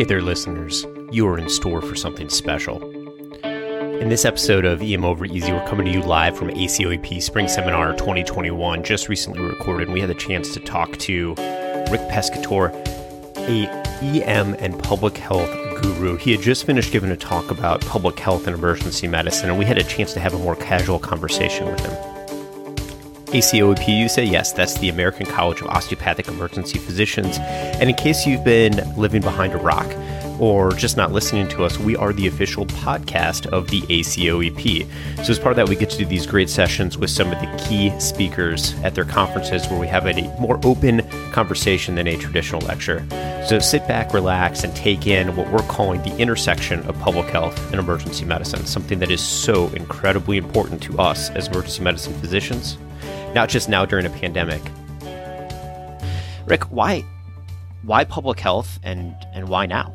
Hey there, listeners. You are in store for something special. In this episode of EM Over Easy, we're coming to you live from ACOEP Spring Seminar 2021, just recently recorded. We had the chance to talk to Rick Pescatore, a EM and public health guru. He had just finished giving a talk about public health and emergency medicine, and we had a chance to have a more casual conversation with him. ACOEP, you say yes, that's the American College of Osteopathic Emergency Physicians. And in case you've been living behind a rock or just not listening to us, we are the official podcast of the ACOEP. So, as part of that, we get to do these great sessions with some of the key speakers at their conferences where we have a more open conversation than a traditional lecture. So, sit back, relax, and take in what we're calling the intersection of public health and emergency medicine, something that is so incredibly important to us as emergency medicine physicians not just now during a pandemic. Rick, why why public health and and why now?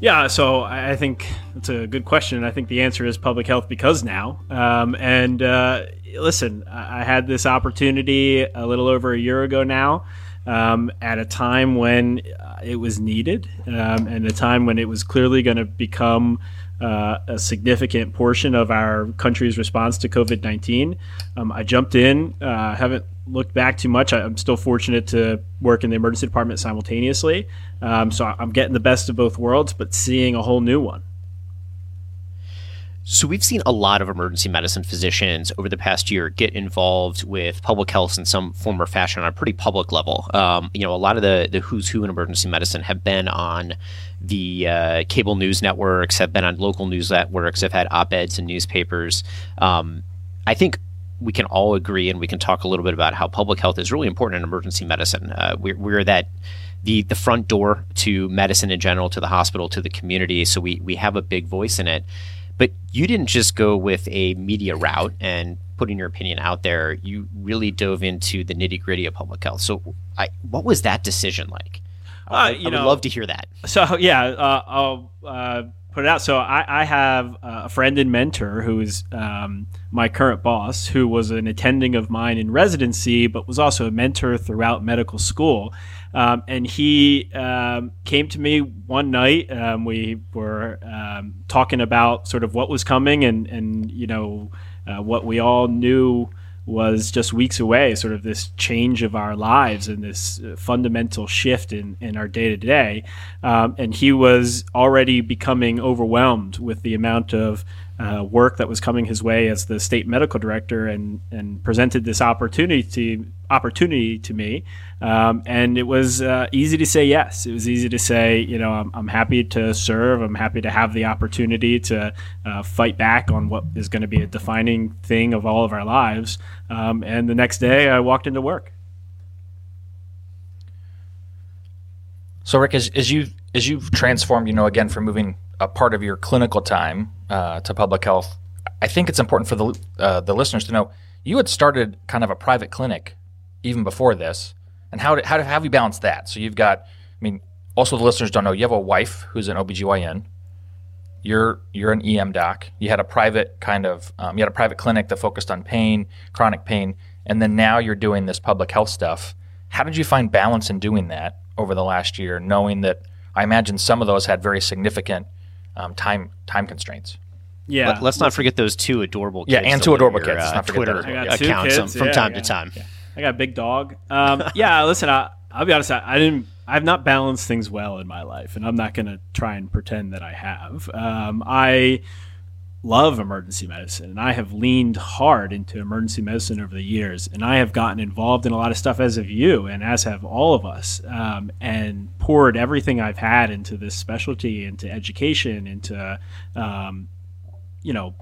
Yeah, so I think it's a good question. I think the answer is public health because now. Um, and uh, listen, I had this opportunity a little over a year ago now, um, at a time when it was needed, um, and a time when it was clearly going to become uh, a significant portion of our country's response to COVID 19. Um, I jumped in, uh, haven't looked back too much. I, am still fortunate to work in the emergency department simultaneously. Um, so I'm getting the best of both worlds, but seeing a whole new one. So we've seen a lot of emergency medicine physicians over the past year get involved with public health in some form or fashion on a pretty public level. Um, you know, a lot of the the who's who in emergency medicine have been on the uh, cable news networks, have been on local news networks, have had op eds in newspapers. Um, I think we can all agree, and we can talk a little bit about how public health is really important in emergency medicine. Uh, we're, we're that the the front door to medicine in general, to the hospital, to the community. So we we have a big voice in it. But you didn't just go with a media route and putting your opinion out there. You really dove into the nitty gritty of public health. So, I, what was that decision like? Uh, I, you I would know, love to hear that. So, yeah, uh, I'll uh, put it out. So, I, I have a friend and mentor who is um, my current boss, who was an attending of mine in residency, but was also a mentor throughout medical school. Um, and he um, came to me one night. Um, we were um, talking about sort of what was coming, and and you know uh, what we all knew was just weeks away. Sort of this change of our lives and this uh, fundamental shift in in our day to day. And he was already becoming overwhelmed with the amount of uh, work that was coming his way as the state medical director and, and presented this opportunity to, opportunity to me. Um, and it was uh, easy to say yes. It was easy to say, you know, I'm, I'm happy to serve. I'm happy to have the opportunity to uh, fight back on what is going to be a defining thing of all of our lives. Um, and the next day, I walked into work. So, Rick, as, as you as you've transformed, you know, again from moving a part of your clinical time uh, to public health, I think it's important for the uh, the listeners to know you had started kind of a private clinic even before this, and how did, how, have you balanced that? So you've got, I mean, also the listeners don't know you have a wife who's an OBGYN. You're you're an EM doc. You had a private kind of um, you had a private clinic that focused on pain, chronic pain, and then now you're doing this public health stuff. How did you find balance in doing that over the last year, knowing that I imagine some of those had very significant um, time time constraints. Yeah. Let, us not forget those two adorable kids. Yeah, and two adorable kids. Uh, Twitter accounts kids. from yeah, time got, to time. Yeah. I got a big dog. Um, yeah, listen, I, will be honest. I, I, didn't. I've not balanced things well in my life, and I'm not going to try and pretend that I have. Um, I love emergency medicine and I have leaned hard into emergency medicine over the years and I have gotten involved in a lot of stuff as of you and as have all of us um, and poured everything I've had into this specialty into education into um, you know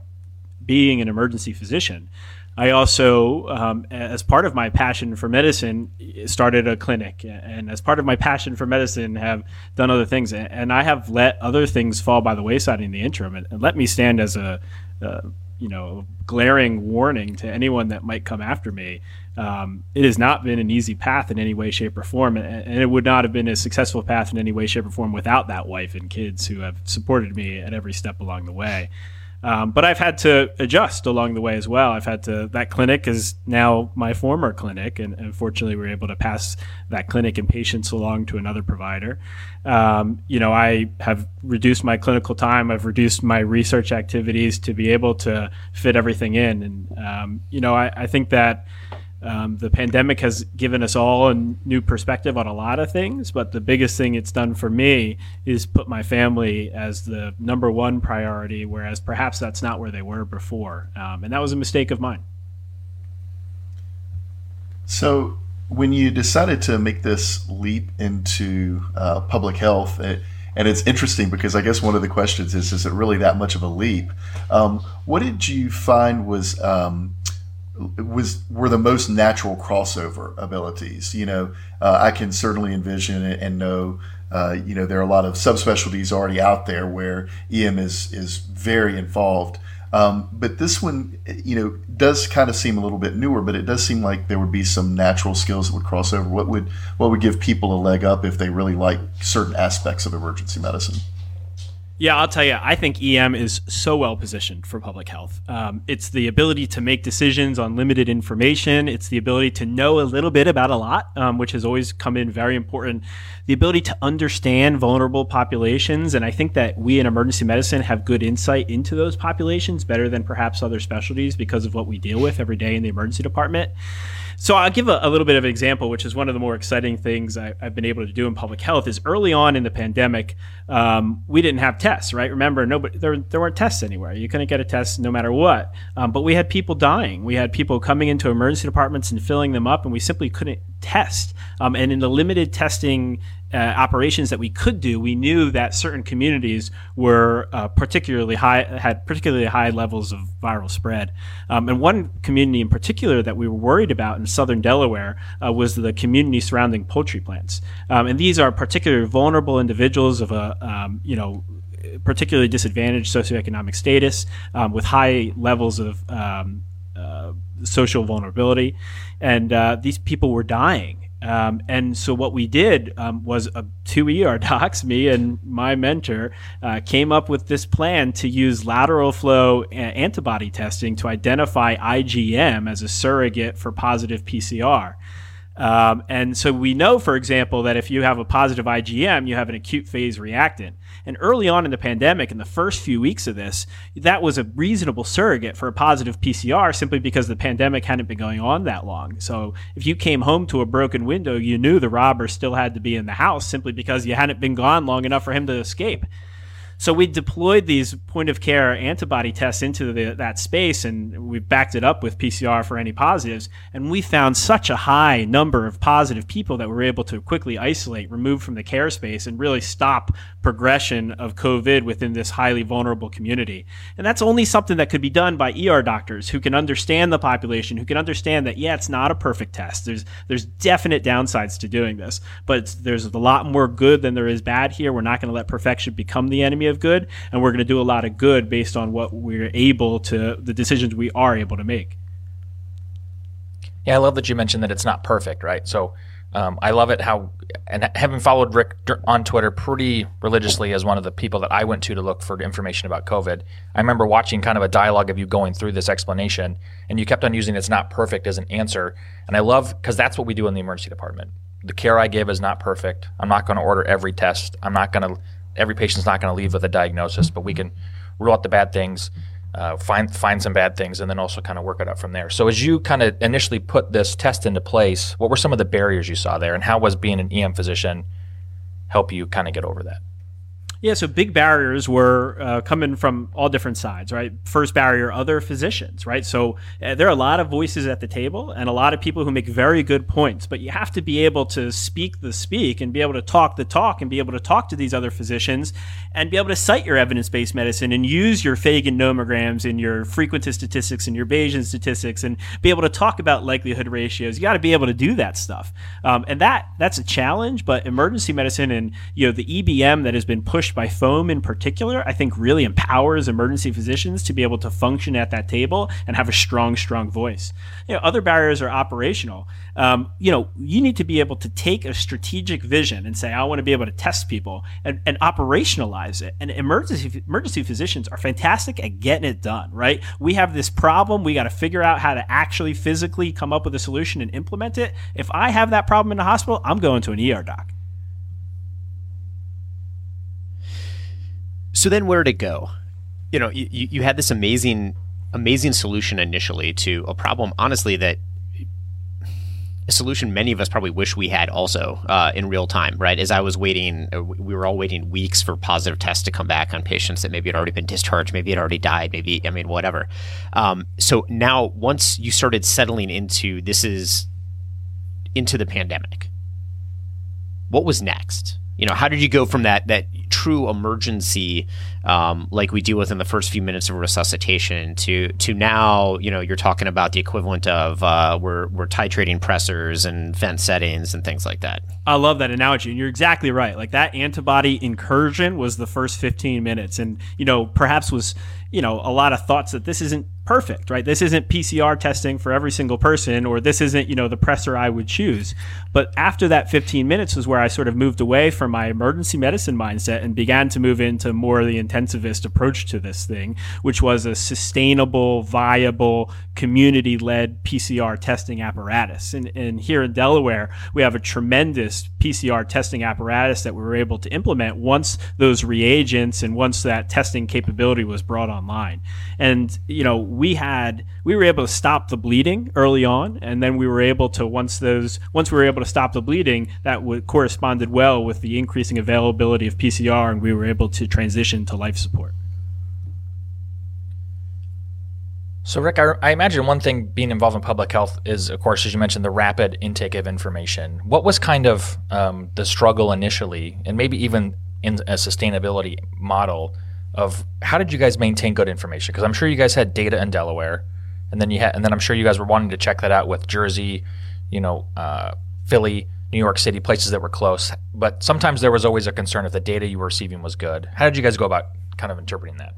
being an emergency physician I also, um, as part of my passion for medicine, started a clinic, and as part of my passion for medicine, have done other things. And I have let other things fall by the wayside in the interim, and, let me stand as a, you know, glaring warning to anyone that might come after me. Um, it has not been an easy path in any way, shape, or form, and it would not have been a successful path in any way, shape, or form without that wife and kids who have supported me at every step along the way. Um, but I've had to adjust along the way as well. I've had to, that clinic is now my former clinic. And unfortunately, we are able to pass that clinic and patients along to another provider. Um, you know, I have reduced my clinical time. I've reduced my research activities to be able to fit everything in. And, um, you know, I, I think that, um, the pandemic has given us all a new perspective on a lot of things, but the biggest thing it's done for me is put my family as the number one priority, whereas perhaps that's not where they were before. Um, and that was a mistake of mine. So, when you decided to make this leap into uh, public health, it, and it's interesting because I guess one of the questions is: Is it really that much of a leap? Um, what did you find was um, was were the most natural crossover abilities. You know, uh, I can certainly envision and know. Uh, you know, there are a lot of subspecialties already out there where EM is is very involved. Um, but this one, you know, does kind of seem a little bit newer. But it does seem like there would be some natural skills that would cross over. What would what would give people a leg up if they really like certain aspects of emergency medicine? Yeah, I'll tell you, I think EM is so well positioned for public health. Um, it's the ability to make decisions on limited information. It's the ability to know a little bit about a lot, um, which has always come in very important. The ability to understand vulnerable populations. And I think that we in emergency medicine have good insight into those populations better than perhaps other specialties because of what we deal with every day in the emergency department. So I'll give a, a, little bit of an example, which is one of the more exciting things I, have been able to do in public health. Is early on in the pandemic, um, we didn't have tests, right? Remember, nobody there, there weren't tests anywhere. You couldn't get a test no matter what. Um, but we had people dying. We had people coming into emergency departments and filling them up, and we simply couldn't test. Um, and in the limited testing uh, operations that we could do, we knew that certain communities were uh, particularly high, had particularly high levels of viral spread. Um, and one community in particular that we were worried about in southern Delaware uh, was the community surrounding poultry plants. Um, and these are particularly vulnerable individuals of a, um, you know, particularly disadvantaged socioeconomic status um, with high levels of um, uh, social vulnerability. And uh, these people were dying. Um, and so what we did um, was uh, two ER docs, me and my mentor, uh, came up with this plan to use lateral flow antibody testing to identify IgM as a surrogate for positive PCR. Um, and so we know, for example, that if you have a positive IgM, you have an acute phase reactant. And early on in the pandemic, in the first few weeks of this, that was a reasonable surrogate for a positive PCR simply because the pandemic hadn't been going on that long. So if you came home to a broken window, you knew the robber still had to be in the house simply because you hadn't been gone long enough for him to escape. So we deployed these point of care antibody tests into the, that space and we backed it up with PCR for any positives. And we found such a high number of positive people that we were able to quickly isolate, remove from the care space, and really stop progression of COVID within this highly vulnerable community. And that's only something that could be done by ER doctors who can understand the population, who can understand that, yeah, it's not a perfect test. There's, there's definite downsides to doing this, but there's a lot more good than there is bad here. We're not going to let perfection become the enemy of good, and we're going to do a lot of good based on what we're able to, the decisions we are able to make. Yeah, I love that you mentioned that it's not perfect, right? So um, I love it how, and having followed Rick on Twitter pretty religiously as one of the people that I went to to look for information about COVID, I remember watching kind of a dialogue of you going through this explanation, and you kept on using "it's not perfect" as an answer, and I love because that's what we do in the emergency department. The care I give is not perfect. I'm not going to order every test. I'm not going to every patient's not going to leave with a diagnosis, but we can rule out the bad things, uh, find find some bad things, and then also kind of work it up from there. So as you kind of initially put this test into place, what were some of the barriers you saw there, and how was being an EM physician help you kind of get over that? Yeah, so big barriers were uh, coming from all different sides, right? First barrier, other physicians, right? So uh, there are a lot of voices at the table and a lot of people who make very good points, but you have to be able to speak the speak and be able to talk the talk and be able to talk to these other physicians and be able to cite your evidence based medicine and use your Fagan nomograms and your frequentist statistics and your Bayesian statistics and be able to talk about likelihood ratios. You got to be able to do that stuff. Um, and that that's a challenge, but emergency medicine and you know the EBM that has been pushed by foam in particular, I think really empowers emergency physicians to be able to function at that table and have a strong, strong voice. You know, other barriers are operational. Um, you know, you need to be able to take a strategic vision and say, I want to be able to test people and, and operationalize it. And emergency emergency physicians are fantastic at getting it done, right? We have this problem. We got to figure out how to actually physically come up with a solution and implement it. If I have that problem in the hospital, I'm going to an ER doc. So then where did it go? You know, you, you had this amazing, amazing solution initially to a problem, honestly, that a solution many of us probably wish we had also uh, in real time, right? As I was waiting, uh, we were all waiting weeks for positive tests to come back on patients that maybe had already been discharged, maybe had already died, maybe, I mean, whatever. Um, so now, once you started settling into this is into the pandemic, what was next? You know, how did you go from that that true emergency, um, like we deal with in the first few minutes of resuscitation, to to now, you know, you're talking about the equivalent of uh, we're we're titrating pressors and vent settings and things like that. I love that analogy, and you're exactly right. Like that antibody incursion was the first 15 minutes, and you know, perhaps was you know a lot of thoughts that this isn't perfect, right? This isn't PCR testing for every single person, or this isn't, you know, the pressor I would choose. But after that 15 minutes was where I sort of moved away from my emergency medicine mindset and began to move into more of the intensivist approach to this thing, which was a sustainable, viable, community led PCR testing apparatus. And, and here in Delaware, we have a tremendous PCR testing apparatus that we were able to implement once those reagents and once that testing capability was brought online. And, you know, we had we were able to stop the bleeding early on, and then we were able to once those once we were able to stop the bleeding, that would corresponded well with the increasing availability of PCR, and we were able to transition to life support. So, Rick, I, I, imagine one thing being involved in public health is, of course, as you mentioned, the rapid intake of information. What was kind of um, the struggle initially, and maybe even in a sustainability model, of how did you guys maintain good information? Because I'm sure you guys had data in Delaware, and then you had, and then I'm sure you guys were wanting to check that out with Jersey, you know, uh, Philly, New York City, places that were close. But sometimes there was always a concern if the data you were receiving was good. How did you guys go about kind of interpreting that?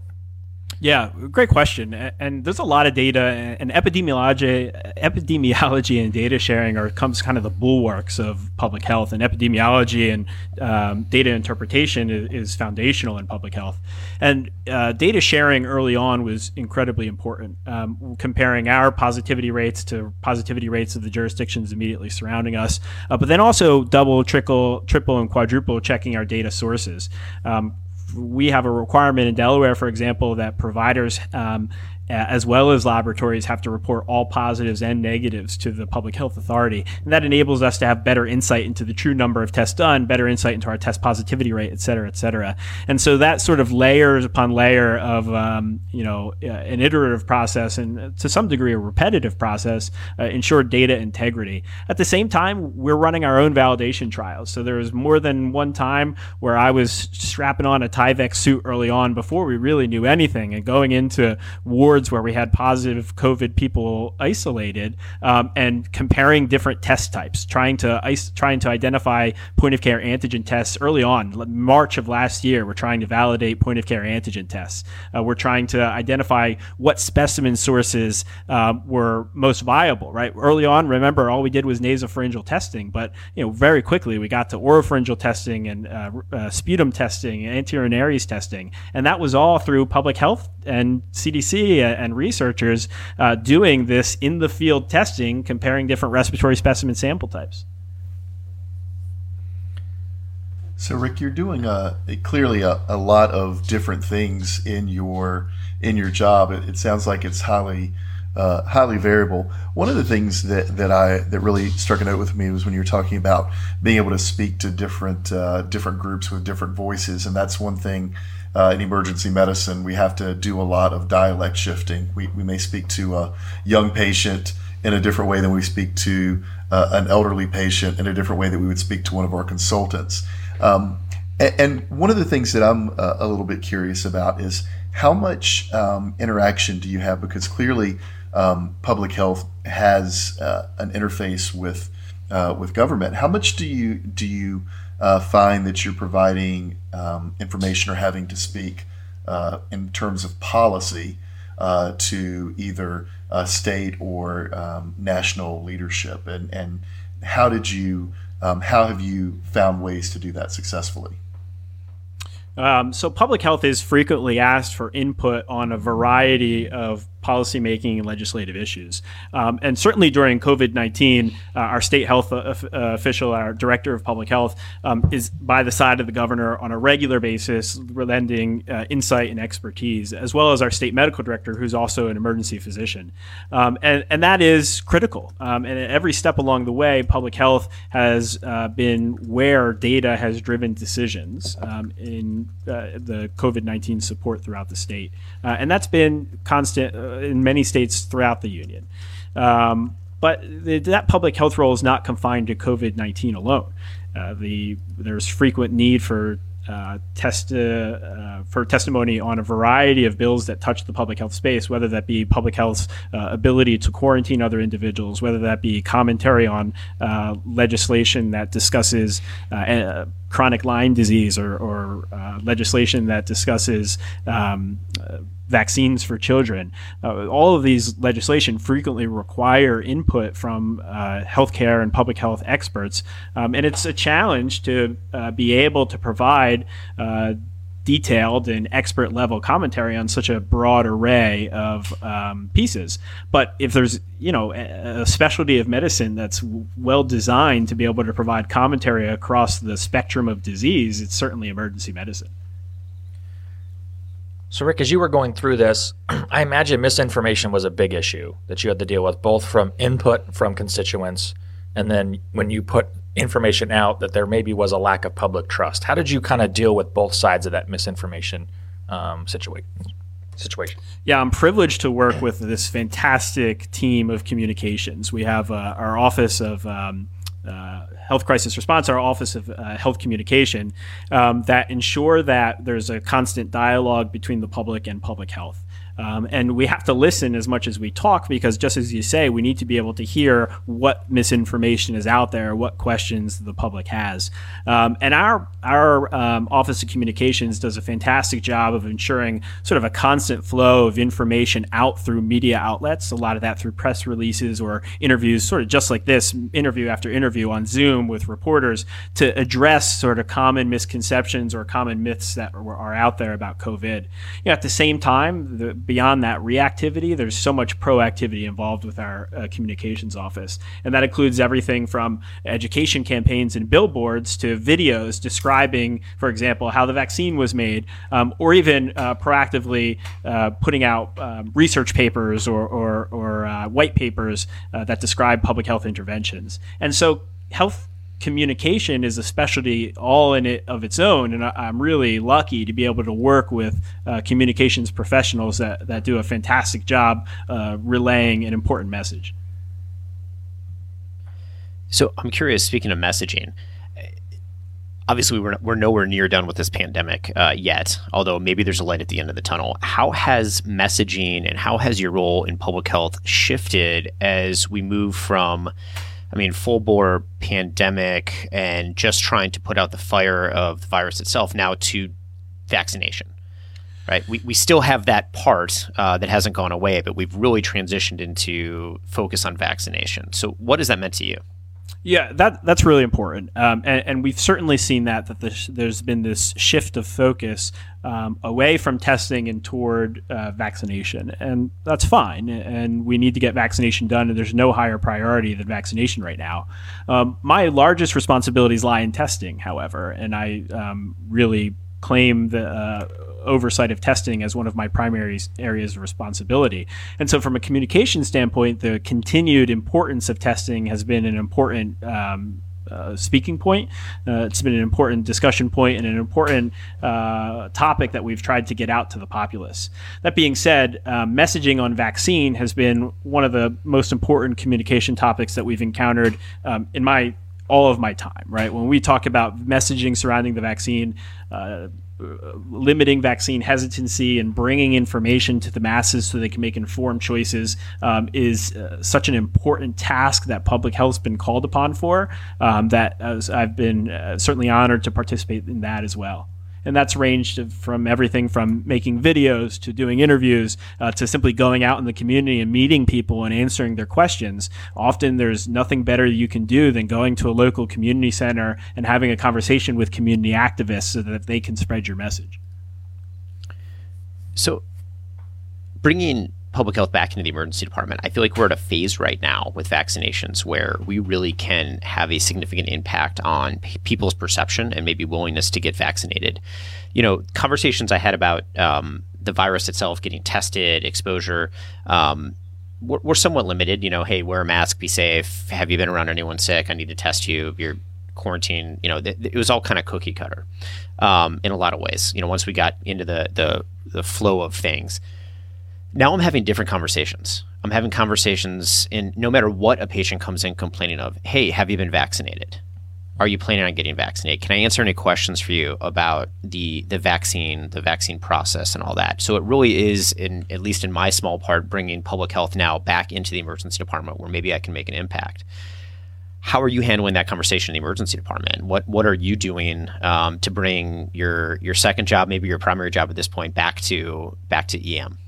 Yeah, great question. And there's a lot of data, and epidemiology, epidemiology and data sharing are comes kind of the bulwarks of public health. And epidemiology and um, data interpretation is, foundational in public health. And uh, data sharing early on was incredibly important. Um, comparing our positivity rates to positivity rates of the jurisdictions immediately surrounding us, uh, but then also double, triple, triple, and quadruple checking our data sources. Um, we have a requirement in Delaware, for example, that providers um, as well as laboratories have to report all positives and negatives to the public health authority. And that enables us to have better insight into the true number of tests done, better insight into our test positivity rate, et cetera, et cetera. And so that sort of layers upon layer of, um, you know, uh, an iterative process and to some degree a repetitive process uh, ensured data integrity. At the same time, we're running our own validation trials. So there was more than one time where I was strapping on a Tyvek suit early on before we really knew anything and going into war where we had positive COVID people isolated um, and comparing different test types, trying to trying to identify point of care antigen tests early on. March of last year, we're trying to validate point of care antigen tests. Uh, we're trying to identify what specimen sources um, were most viable. Right early on, remember all we did was nasopharyngeal testing, but you know very quickly we got to oropharyngeal testing and uh, uh, sputum testing, and anterior nares testing, and that was all through public health and CDC and researchers uh, doing this in the field testing, comparing different respiratory specimen sample types. So, Rick, you're doing a, clearly a, a, lot of different things in your in your job. It, it sounds like it's highly uh, highly variable. One of the things that, that I that really struck a note with me was when you were talking about being able to speak to different uh, different groups with different voices, and that's one thing uh, in emergency medicine, we have to do a lot of dialect shifting. We, we may speak to a young patient in a different way than we speak to uh, an elderly patient in a different way that we would speak to one of our consultants. Um, and, and, one of the things that I'm uh, a little bit curious about is how much um, interaction do you have? Because clearly, um, public health has uh, an interface with uh, with government. How much do you do you uh, find that you're providing um, information or having to speak uh, in terms of policy uh, to either state or um, national leadership? And, and how did you, um, how have you found ways to do that successfully? Um, so, public health is frequently asked for input on a variety of policymaking and legislative issues. Um, and certainly during COVID 19, uh, our state health uh, uh, official, our director of public health, um, is by the side of the governor on a regular basis, lending uh, insight and expertise, as well as our state medical director, who's also an emergency physician. Um, and, and that is critical. Um, and every step along the way, public health has uh, been where data has driven decisions um, in the COVID 19 support throughout the state. and that's been constant in many states throughout the union. Um, but the, that public health role is not confined to COVID 19 alone. Uh, the, there's frequent need for uh, test uh, for testimony on a variety of bills that touch the public health space, whether that be public health's uh, ability to quarantine other individuals, whether that be commentary on uh, legislation that discusses uh, chronic Lyme disease or, or legislation that discusses um, vaccines for children. Uh, all of these legislation frequently require input from uh, healthcare and public health experts, um, and it's a challenge to uh, be able to provide uh, detailed and expert level commentary on such a broad array of um, pieces. But if there's you know a specialty of medicine that's well designed to be able to provide commentary across the spectrum of disease, it's certainly emergency medicine. So, Rick, as you were going through this, I imagine misinformation was a big issue that you had to deal with, both from input from constituents and then when you put information out that there maybe was a lack of public trust. How did you kind of deal with both sides of that misinformation um, situation? Situation. Yeah, I'm privileged to work with this fantastic team of communications. We have uh, our office of um, uh, health crisis response, our Office of uh, Health Communication, um, that ensure that there's a constant dialogue between the public and public health. Um, and we have to listen as much as we talk because, just as you say, we need to be able to hear what misinformation is out there, what questions the public has. Um, and our our um, Office of Communications does a fantastic job of ensuring sort of a constant flow of information out through media outlets. A lot of that through press releases or interviews, sort of just like this interview after interview on Zoom with reporters to address sort of common misconceptions or common myths that are, are out there about COVID. You know, at the same time, the beyond that reactivity, there's so much proactivity involved with our uh, communications office. And that includes everything from education campaigns and billboards to videos describing, for example, how the vaccine was made, um, or even uh, proactively uh, putting out um, research papers or, or, or uh, white papers uh, that describe public health interventions. And so health communication is a specialty all in it of its own, and I, am really lucky to be able to work with uh, communications professionals that, that do a fantastic job uh, relaying an important message. So I'm curious. Speaking of messaging, obviously we're, we're nowhere near done with this pandemic uh, yet although maybe there's a light at the end of the tunnel how has messaging and how has your role in public health shifted as we move from I mean, full bore pandemic and just trying to put out the fire of the virus itself now to vaccination, right? We, we still have that part uh, that hasn't gone away, but we've really transitioned into focus on vaccination. So, what has that meant to you? Yeah, that that's really important, um, and, and, we've certainly seen that that this, there's been this shift of focus um, away from testing and toward uh, vaccination, and that's fine. And we need to get vaccination done, and there's no higher priority than vaccination right now. Um, my largest responsibilities lie in testing, however, and I um, really claim the uh, oversight of testing as one of my primary areas of responsibility. And so, from a communication standpoint, the continued importance of testing has been an important um, uh, speaking point. Uh, it's been an important discussion point and an important uh, topic that we've tried to get out to the populace. That being said, uh, messaging on vaccine has been one of the most important communication topics that we've encountered um, in my all of my time. Right when we talk about messaging surrounding the vaccine uh, limiting vaccine hesitancy and bringing information to the masses so they can make informed choices um, is uh, such an important task that public health has been called upon for. Um, that I've been uh, certainly honored to participate in that as well and that's ranged from everything from making videos to doing interviews uh, to simply going out in the community and meeting people and answering their questions. Often there's nothing better you can do than going to a local community center and having a conversation with community activists so that they can spread your message. So, bringing public health back into the emergency department. I feel like we're at a phase right now with vaccinations where we really can have a significant impact on p- people's perception and maybe willingness to get vaccinated. You know, conversations I had about um, the virus itself, getting tested, exposure. Um, we're, we're somewhat limited. You know, hey, wear a mask, be safe. Have you been around anyone sick? I need to test you. You're quarantine. You know, th- it was all kind of cookie cutter um, in a lot of ways. You know, once we got into the the, the flow of things now I'm having different conversations. I'm having conversations in no matter what a patient comes in complaining of, hey, have you been vaccinated? Are you planning on getting vaccinated? Can I answer any questions for you about the the vaccine, the vaccine process, and all that? So it really is, in at least in my small part, bringing public health now back into the emergency department, where maybe I can make an impact. How are you handling that conversation in the emergency department? What what are you doing um, to bring your your second job, maybe your primary job at this point, back to back to EM?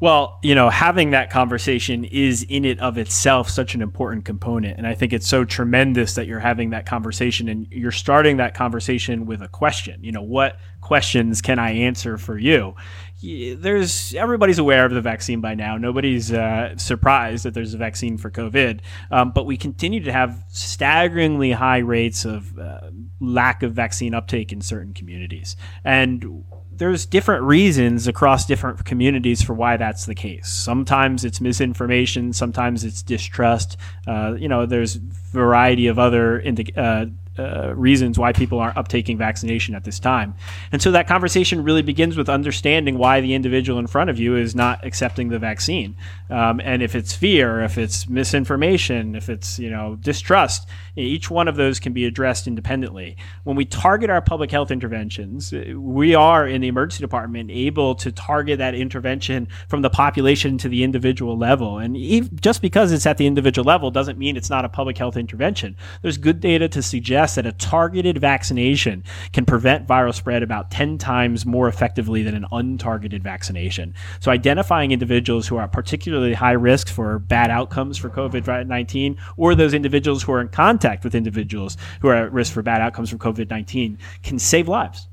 Well, you know, having that conversation is in it of itself such an important component. And I think it's so tremendous that you're having that conversation and you're starting that conversation with a question. You know, what questions can I answer for you? There's everybody's aware of the vaccine by now. Nobody's uh, surprised that there's a vaccine for COVID, um, but we continue to have staggeringly high rates of uh, lack of vaccine uptake in certain communities. And there's different reasons across different communities for why that's the case. Sometimes it's misinformation, sometimes it's distrust. Uh, you know, there's variety of other indi- uh, uh, reasons why people aren't uptaking vaccination at this time. And so that conversation really begins with understanding why the individual in front of you is not accepting the vaccine. Um, and if it's fear, if it's misinformation, if it's you know distrust, each one of those can be addressed independently. When we target our public health interventions, we are in the emergency department able to target that intervention from the population to the individual level. And just because it's at the individual level doesn't mean it's not a public health intervention. There's good data to suggest that a targeted vaccination can prevent viral spread about 10 times more effectively than an untargeted vaccination. So identifying individuals who are particularly high risk for bad outcomes for COVID 19 or those individuals who are in contact with individuals who are at risk for bad outcomes from COVID 19 can save lives.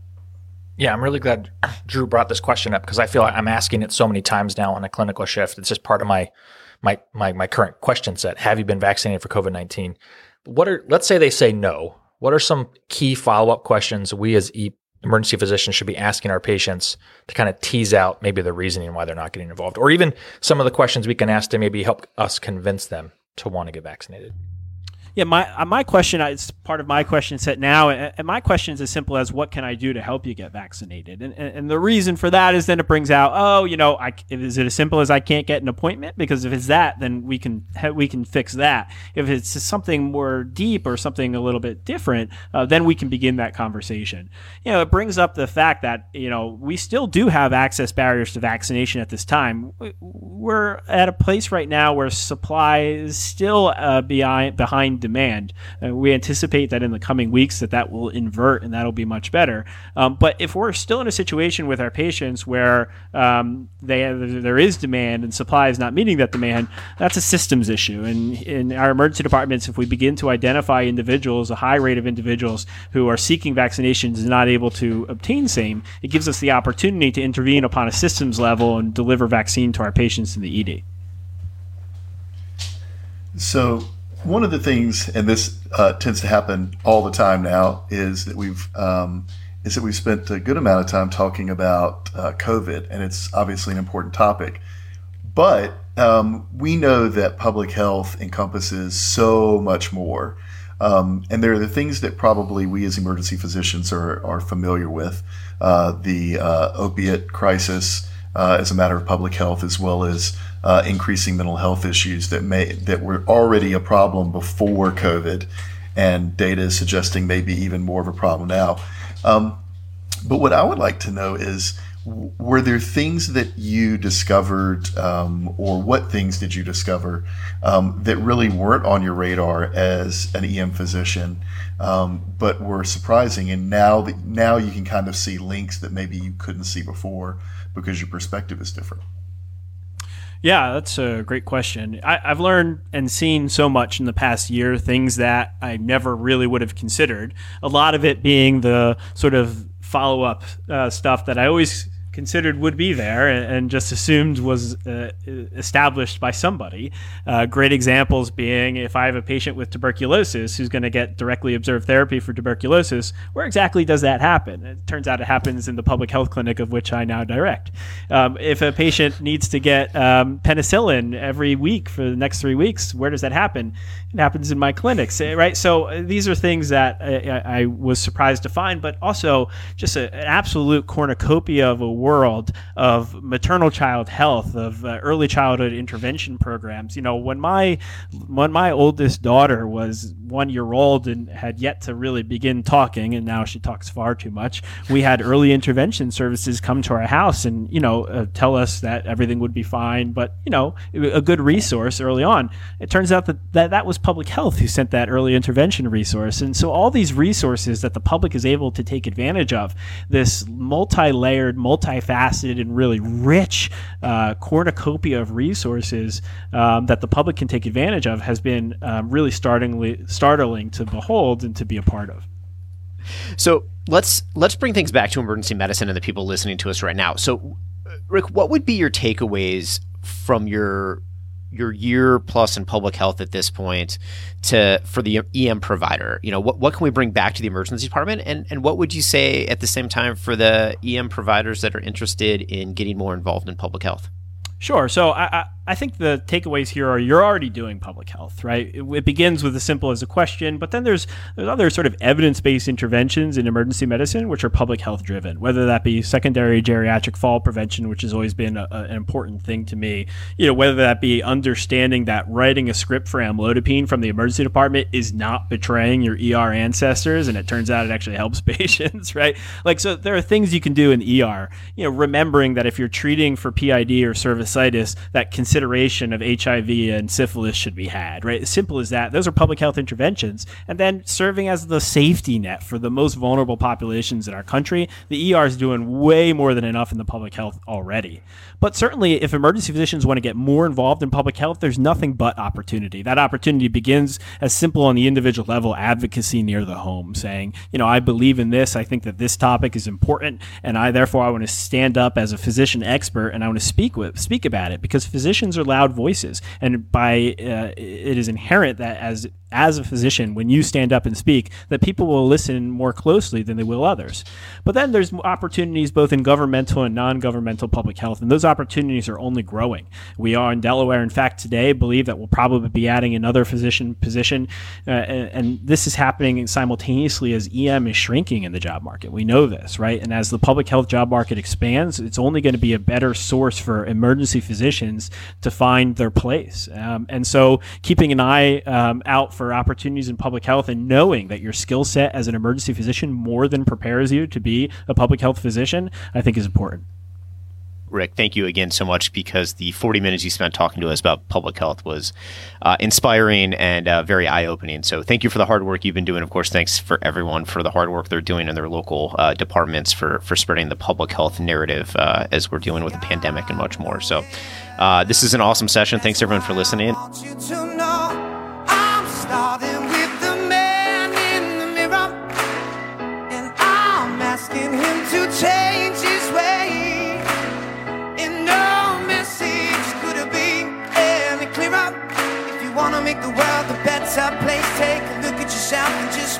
Yeah, I'm really glad Drew brought this question up because I feel like I'm asking it so many times now on a clinical shift. It's just part of my my my, my current question set. Have you been vaccinated for COVID 19? What are let's say they say no. What are some key follow up questions we as e- emergency physicians should be asking our patients to kind of tease out maybe the reasoning why they're not getting involved, or even some of the questions we can ask to maybe help us convince them to want to get vaccinated? Yeah, my uh, my question is part of my question set now, and my question is as simple as what can I do to help you get vaccinated? And, and, and the reason for that is then it brings out, oh, you know, I, is it as simple as I can't get an appointment? Because if it's that, then we can we can fix that. If it's something more deep or something a little bit different, uh, then we can begin that conversation. You know, it brings up the fact that you know we still do have access barriers to vaccination at this time. We're at a place right now where supply is still uh, behind behind demand. Uh, we anticipate that in the coming weeks that that will invert and that'll be much better. Um, but if we're still in a situation with our patients where um, they have, there is demand and supply is not meeting that demand, that's a systems issue. And in our emergency departments, if we begin to identify individuals, a high rate of individuals who are seeking vaccinations and not able to obtain same, it gives us the opportunity to intervene upon a systems level and deliver vaccine to our patients in the ED. So one of the things, and this uh, tends to happen all the time now, is that we've um, is that we've spent a good amount of time talking about uh, COVID, and it's obviously an important topic. But um, we know that public health encompasses so much more. Um, and there are the things that probably we as emergency physicians are, are familiar with uh, the uh, opiate crisis uh, as a matter of public health, as well as uh, increasing mental health issues that may that were already a problem before COVID, and data is suggesting maybe even more of a problem now. Um, but what I would like to know is were there things that you discovered, um, or what things did you discover um, that really weren't on your radar as an EM physician, um, but were surprising? And now that now you can kind of see links that maybe you couldn't see before because your perspective is different. Yeah, that's a great question. I, have learned and seen so much in the past year, things that I never really would have considered. A lot of it being the sort of follow up uh, stuff that I always considered would be there and just assumed was uh, established by somebody. Uh, great examples being if I have a patient with tuberculosis who's going to get directly observed therapy for tuberculosis, where exactly does that happen? It turns out it happens in the public health clinic of which I now direct. Um, if a patient needs to get um, penicillin every week for the next three weeks, where does that happen? It happens in my clinics, eh, right? So uh, these are things that I, I, was surprised to find, but also just a, an absolute cornucopia of a world of maternal child health, of uh, early childhood intervention programs. You know, when my when my oldest daughter was one year old and had yet to really begin talking, and now she talks far too much, we had early intervention services come to our house and you know uh, tell us that everything would be fine, but you know a good resource early on. It turns out that that, that was public health who sent that early intervention resource, and so all these resources that the public is able to take advantage of, this multi-layered, multifaceted and really rich uh, cornucopia of resources um, that the public can take advantage of has been um, really startlingly startling to behold and to be a part of. So let's let's bring things back to emergency medicine and the people listening to us right now. So, Rick, what would be your takeaways from your your year plus in public health at this point to for the EM provider? You know, what, what can we bring back to the emergency department? And, and what would you say at the same time for the EM providers that are interested in getting more involved in public health? Sure. So I, I think the takeaways here are you're already doing public health, right? It, it, begins with as simple as a question, but then there's there's other sort of evidence-based interventions in emergency medicine which are public health driven, whether that be secondary geriatric fall prevention, which has always been a, a, an important thing to me. You know, whether that be understanding that writing a script for amlodipine from the emergency department is not betraying your ER ancestors, and it turns out it actually helps patients, right? Like, so there are things you can do in ER. You know, remembering that if you're treating for PID or cervicitis, that consider consideration of HIV and syphilis should be had, right? Simple as that. Those are public health interventions. And then serving as the safety net for the most vulnerable populations in our country, the ER is doing way more than enough in the public health already. But certainly, if emergency physicians want to get more involved in public health, there's nothing but opportunity. That opportunity begins as simple on the individual level advocacy near the home, saying, you know, I believe in this. I think that this topic is important, and I therefore I want to stand up as a physician expert and I want to speak with speak about it because physicians physicians are loud voices, and by uh, it is inherent that as as a physician, when you stand up and speak, that people will listen more closely than they will others. But then there's opportunities both in governmental and non-governmental public health, and those opportunities are only growing. We are in Delaware, in fact, today believe that we'll probably be adding another physician position, uh, and, and this is happening simultaneously as EM is shrinking in the job market. We know this, right? And as the public health job market expands, it's only going to be a better source for emergency physicians to find their place. Um, and so keeping an eye um, out for opportunities in public health and knowing that your skill set as an emergency physician more than prepares you to be a public health physician, I think is important. Rick, thank you again so much because the 40 minutes you spent talking to us about public health was uh, inspiring and uh, very eye opening. So, thank you for the hard work you've been doing. Of course, thanks for everyone for the hard work they're doing in their local uh, departments for, for spreading the public health narrative uh, as we're dealing with the pandemic and much more. So, uh, this is an awesome session. Thanks everyone for listening. wanna make the world a better place. Take a look at yourself and just